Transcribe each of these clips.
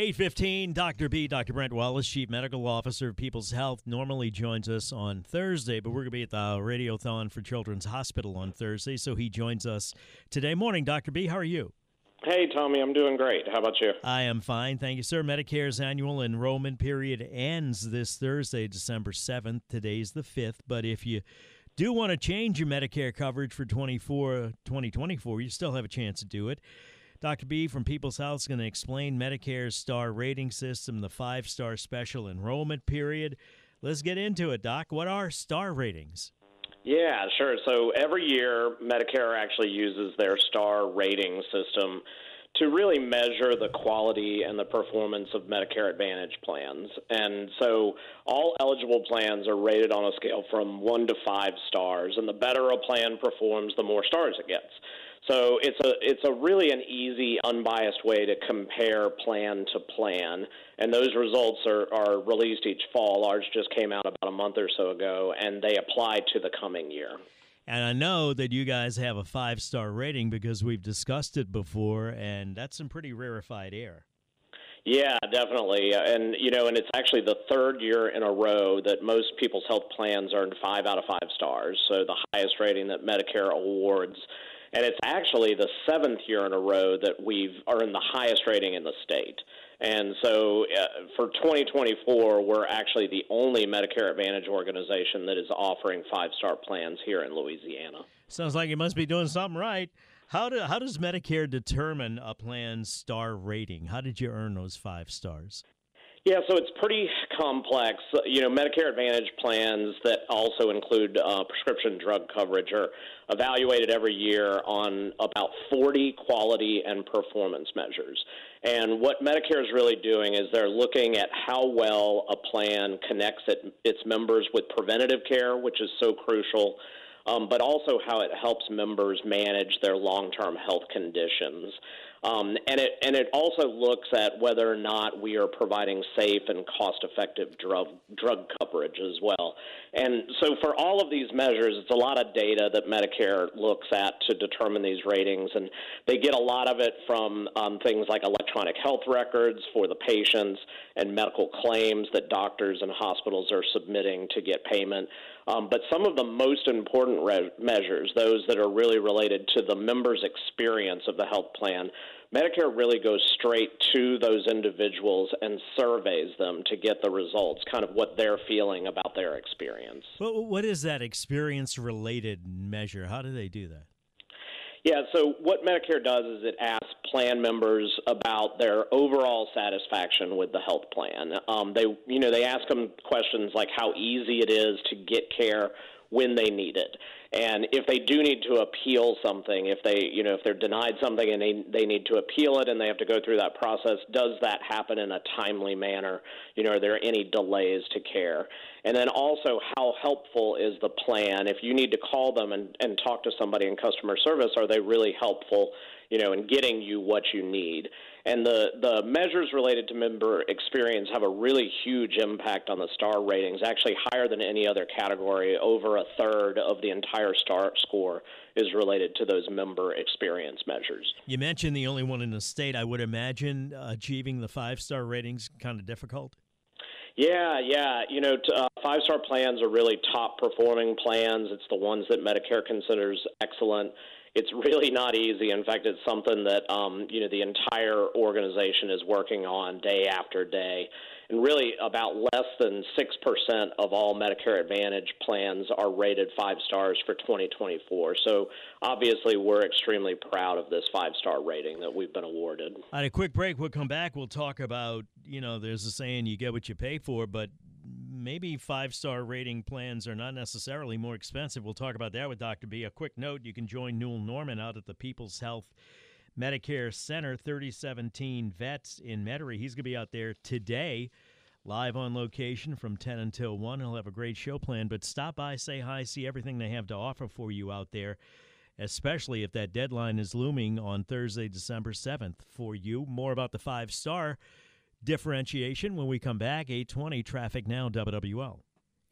815, Dr. B, Dr. Brent Wallis, Chief Medical Officer of People's Health, normally joins us on Thursday, but we're going to be at the Radiothon for Children's Hospital on Thursday, so he joins us today. Morning, Dr. B. How are you? Hey, Tommy, I'm doing great. How about you? I am fine. Thank you, sir. Medicare's annual enrollment period ends this Thursday, December 7th. Today's the 5th, but if you do want to change your Medicare coverage for 24, 2024, you still have a chance to do it. Dr. B from People's Health is going to explain Medicare's star rating system, the five star special enrollment period. Let's get into it, Doc. What are star ratings? Yeah, sure. So every year, Medicare actually uses their star rating system to really measure the quality and the performance of Medicare Advantage plans. And so all eligible plans are rated on a scale from one to five stars, and the better a plan performs, the more stars it gets. So it's a it's a really an easy, unbiased way to compare plan to plan, and those results are, are released each fall. Ours just came out about a month or so ago, and they apply to the coming year. And I know that you guys have a five star rating because we've discussed it before, and that's some pretty rarefied air. Yeah, definitely. And, you know, and it's actually the third year in a row that most people's health plans earned five out of five stars. So the highest rating that Medicare awards and it's actually the seventh year in a row that we've earned the highest rating in the state. And so uh, for 2024, we're actually the only Medicare Advantage organization that is offering five star plans here in Louisiana. Sounds like you must be doing something right. How, do, how does Medicare determine a plan's star rating? How did you earn those five stars? Yeah, so it's pretty complex. You know, Medicare Advantage plans that also include uh, prescription drug coverage are evaluated every year on about 40 quality and performance measures. And what Medicare is really doing is they're looking at how well a plan connects it, its members with preventative care, which is so crucial. Um, but also how it helps members manage their long term health conditions. Um, and it and it also looks at whether or not we are providing safe and cost-effective drug drug coverage as well. And so for all of these measures, it's a lot of data that Medicare looks at to determine these ratings, and they get a lot of it from um, things like electronic health records for the patients and medical claims that doctors and hospitals are submitting to get payment. Um, but some of the most important re- measures, those that are really related to the member's experience of the health plan, Medicare really goes straight to those individuals and surveys them to get the results, kind of what they're feeling about their experience. Well, what is that experience related measure? How do they do that? Yeah, so what Medicare does is it asks plan members about their overall satisfaction with the health plan. Um, they, you know, they ask them questions like how easy it is to get care when they need it. And if they do need to appeal something, if they, you know, if they're denied something and they they need to appeal it and they have to go through that process, does that happen in a timely manner? You know, are there any delays to care? And then also, how helpful is the plan? If you need to call them and, and talk to somebody in customer service, are they really helpful? You know, and getting you what you need. And the, the measures related to member experience have a really huge impact on the star ratings, actually higher than any other category. Over a third of the entire star score is related to those member experience measures. You mentioned the only one in the state. I would imagine uh, achieving the five star ratings kind of difficult. Yeah, yeah. You know, uh, five star plans are really top performing plans. It's the ones that Medicare considers excellent it's really not easy. In fact, it's something that um, you know the entire organization is working on day after day. And really, about less than six percent of all Medicare Advantage plans are rated five stars for 2024. So obviously, we're extremely proud of this five star rating that we've been awarded. On a quick break, we'll come back. We'll talk about you know, there's a saying you get what you pay for, but maybe five star rating plans are not necessarily more expensive. We'll talk about that with Dr. B. A quick note you can join Newell Normand out at the People's Health Medicare Center, 3017 Vets in Metairie. He's going to be out there today, live on location from 10 until 1. He'll have a great show plan, but stop by, say hi, see everything they have to offer for you out there. Especially if that deadline is looming on Thursday, December 7th for you. More about the five star differentiation when we come back. 820 Traffic Now, WWL.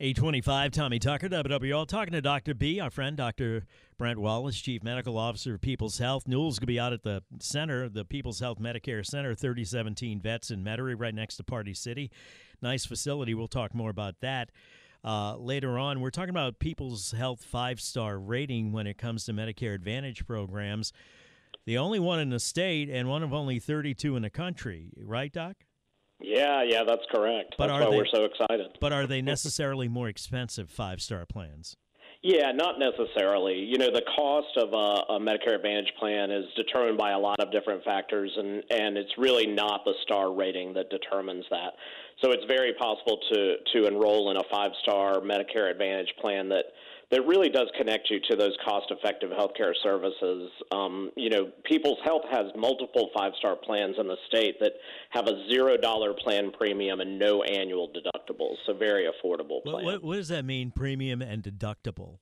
825, Tommy Tucker, WWL, talking to Dr. B, our friend, Dr. Brent Wallis, Chief Medical Officer of People's Health. Newell's going to be out at the center, the People's Health Medicare Center, 3017 Vets in Metairie, right next to Party City. Nice facility. We'll talk more about that uh, later on. We're talking about People's Health five star rating when it comes to Medicare Advantage programs. The only one in the state and one of only 32 in the country, right, Doc? Yeah, yeah, that's correct. But that's why they, we're so excited. But are they necessarily more expensive five star plans? Yeah, not necessarily. You know, the cost of a, a, Medicare Advantage plan is determined by a lot of different factors, and, and it's really not the star rating that determines that. So it's very possible to, to enroll in a five star Medicare Advantage plan that that really does connect you to those cost-effective healthcare services. Um, you know, People's Health has multiple five-star plans in the state that have a zero-dollar plan premium and no annual deductibles, so very affordable plan. What, what does that mean, premium and deductible?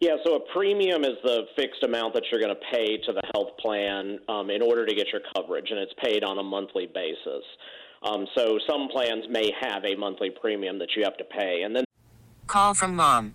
Yeah, so a premium is the fixed amount that you're going to pay to the health plan um, in order to get your coverage, and it's paid on a monthly basis. Um, so some plans may have a monthly premium that you have to pay, and then call from mom.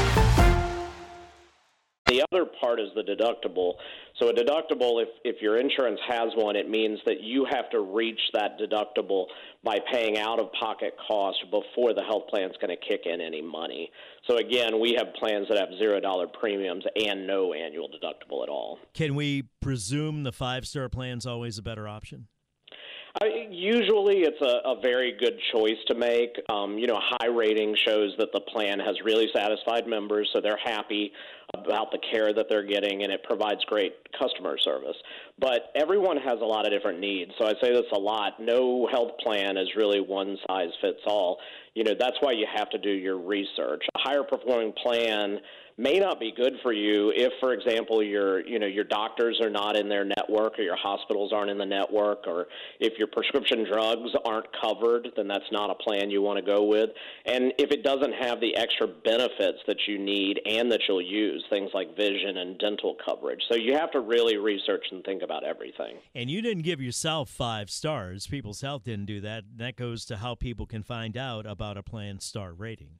The other part is the deductible. So a deductible, if, if your insurance has one, it means that you have to reach that deductible by paying out of pocket cost before the health plan is going to kick in any money. So again, we have plans that have zero dollar premiums and no annual deductible at all. Can we presume the five star plan is always a better option? Uh, usually, it's a, a, very good choice to make. Um, you know, high rating shows that the plan has really satisfied members, so they're happy about the care that they're getting, and it provides great customer service. But everyone has a lot of different needs, so I say this a lot. No health plan is really one size fits all. You know, that's why you have to do your research. A higher performing plan may not be good for you if, for example, your you know your doctors are not in their network or your hospitals aren't in the network, or if your prescription drugs aren't covered, then that's not a plan you want to go with. And if it doesn't have the extra benefits that you need and that you'll use, things like vision and dental coverage, so you have to really research and think about everything. And you didn't give yourself five stars. People's Health didn't do that. That goes to how people can find out about a plan's star rating.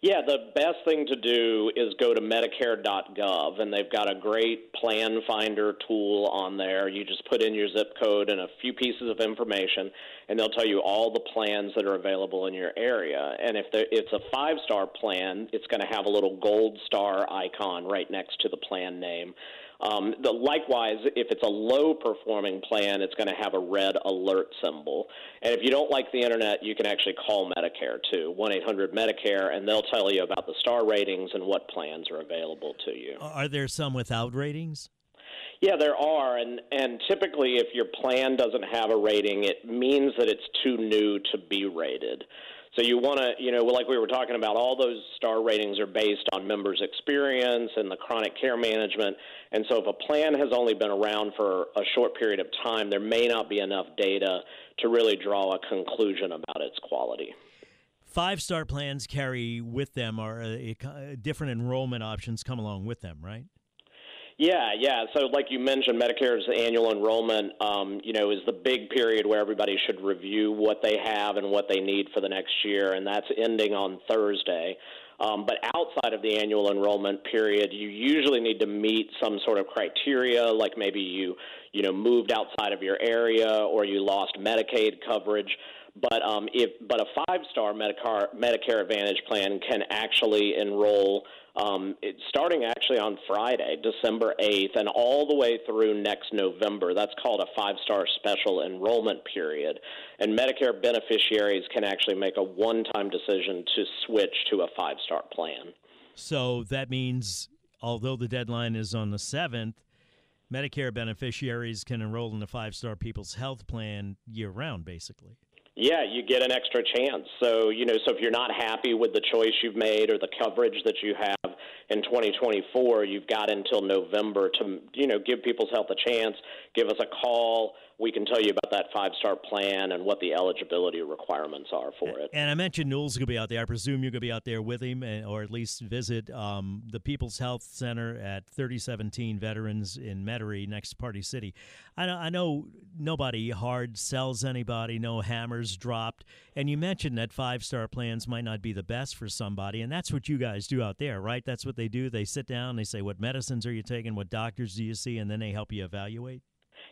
Yeah, the best thing to do is go to Medicare.gov, and they've got a great plan finder tool on there. You just put in your zip code and a few pieces of information, and they'll tell you all the plans that are available in your area. And if it's a five star plan, it's going to have a little gold star icon right next to the plan name. Um, the, likewise, if it's a low performing plan, it's going to have a red alert symbol. And if you don't like the internet, you can actually call Medicare too, 1 800 Medicare, and they'll tell you about the star ratings and what plans are available to you. Are there some without ratings? Yeah, there are, and and typically, if your plan doesn't have a rating, it means that it's too new to be rated. So you want to, you know, like we were talking about, all those star ratings are based on members' experience and the chronic care management. And so if a plan has only been around for a short period of time, there may not be enough data to really draw a conclusion about its quality. Five star plans carry with them are uh, different enrollment options come along with them, right? Yeah, yeah. So, like you mentioned, Medicare's annual enrollment, um, you know, is the big period where everybody should review what they have and what they need for the next year, and that's ending on Thursday. Um, but outside of the annual enrollment period, you usually need to meet some sort of criteria, like maybe you, you know, moved outside of your area or you lost Medicaid coverage. But um, if but a five-star Medicare Medicare Advantage plan can actually enroll um, it's starting actually on Friday, December 8th, and all the way through next November. That's called a five star special enrollment period. And Medicare beneficiaries can actually make a one time decision to switch to a five star plan. So that means, although the deadline is on the 7th, Medicare beneficiaries can enroll in the five star People's Health Plan year round, basically. Yeah, you get an extra chance. So, you know, so if you're not happy with the choice you've made or the coverage that you have in 2024, you've got until November to, you know, give People's Health a chance, give us a call we can tell you about that five star plan and what the eligibility requirements are for it. And I mentioned Newell's going to be out there. I presume you're going to be out there with him, or at least visit um, the People's Health Center at 3017 Veterans in Metairie, next Party City. I know, I know nobody hard sells anybody, no hammers dropped. And you mentioned that five star plans might not be the best for somebody, and that's what you guys do out there, right? That's what they do. They sit down, they say, What medicines are you taking? What doctors do you see? And then they help you evaluate.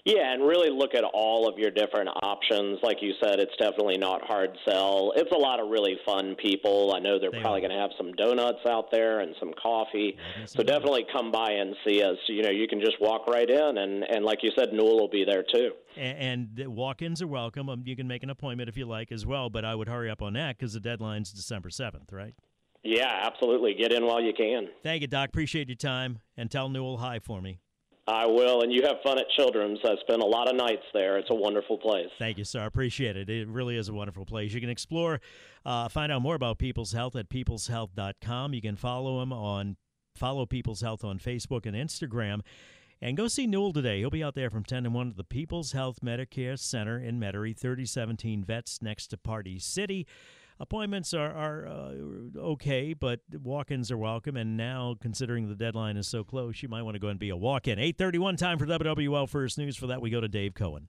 Yeah, and really look at all of your different options. Like you said, it's definitely not hard sell. It's a lot of really fun people. I know they're they probably going to have some donuts out there and some coffee. So definitely come by and see us. You know, you can just walk right in, and and like you said, Newell will be there too. And, and walk-ins are welcome. Um, you can make an appointment if you like as well, but I would hurry up on that because the deadline's December seventh, right? Yeah, absolutely. Get in while you can. Thank you, Doc. Appreciate your time, and tell Newell hi for me. I will, and you have fun at Children's. I spent a lot of nights there. It's a wonderful place. Thank you, sir. I appreciate it. It really is a wonderful place. You can explore, uh, find out more about People's Health at peopleshealth.com. You can follow him on follow People's Health on Facebook and Instagram. And go see Newell today. He'll be out there from 10 to 1 at the People's Health Medicare Center in Metairie, 3017 Vets next to Party City. Appointments are, are uh, okay, but walk-ins are welcome. And now, considering the deadline is so close, you might want to go and be a walk-in. 831 time for WWL First News. For that, we go to Dave Cohen.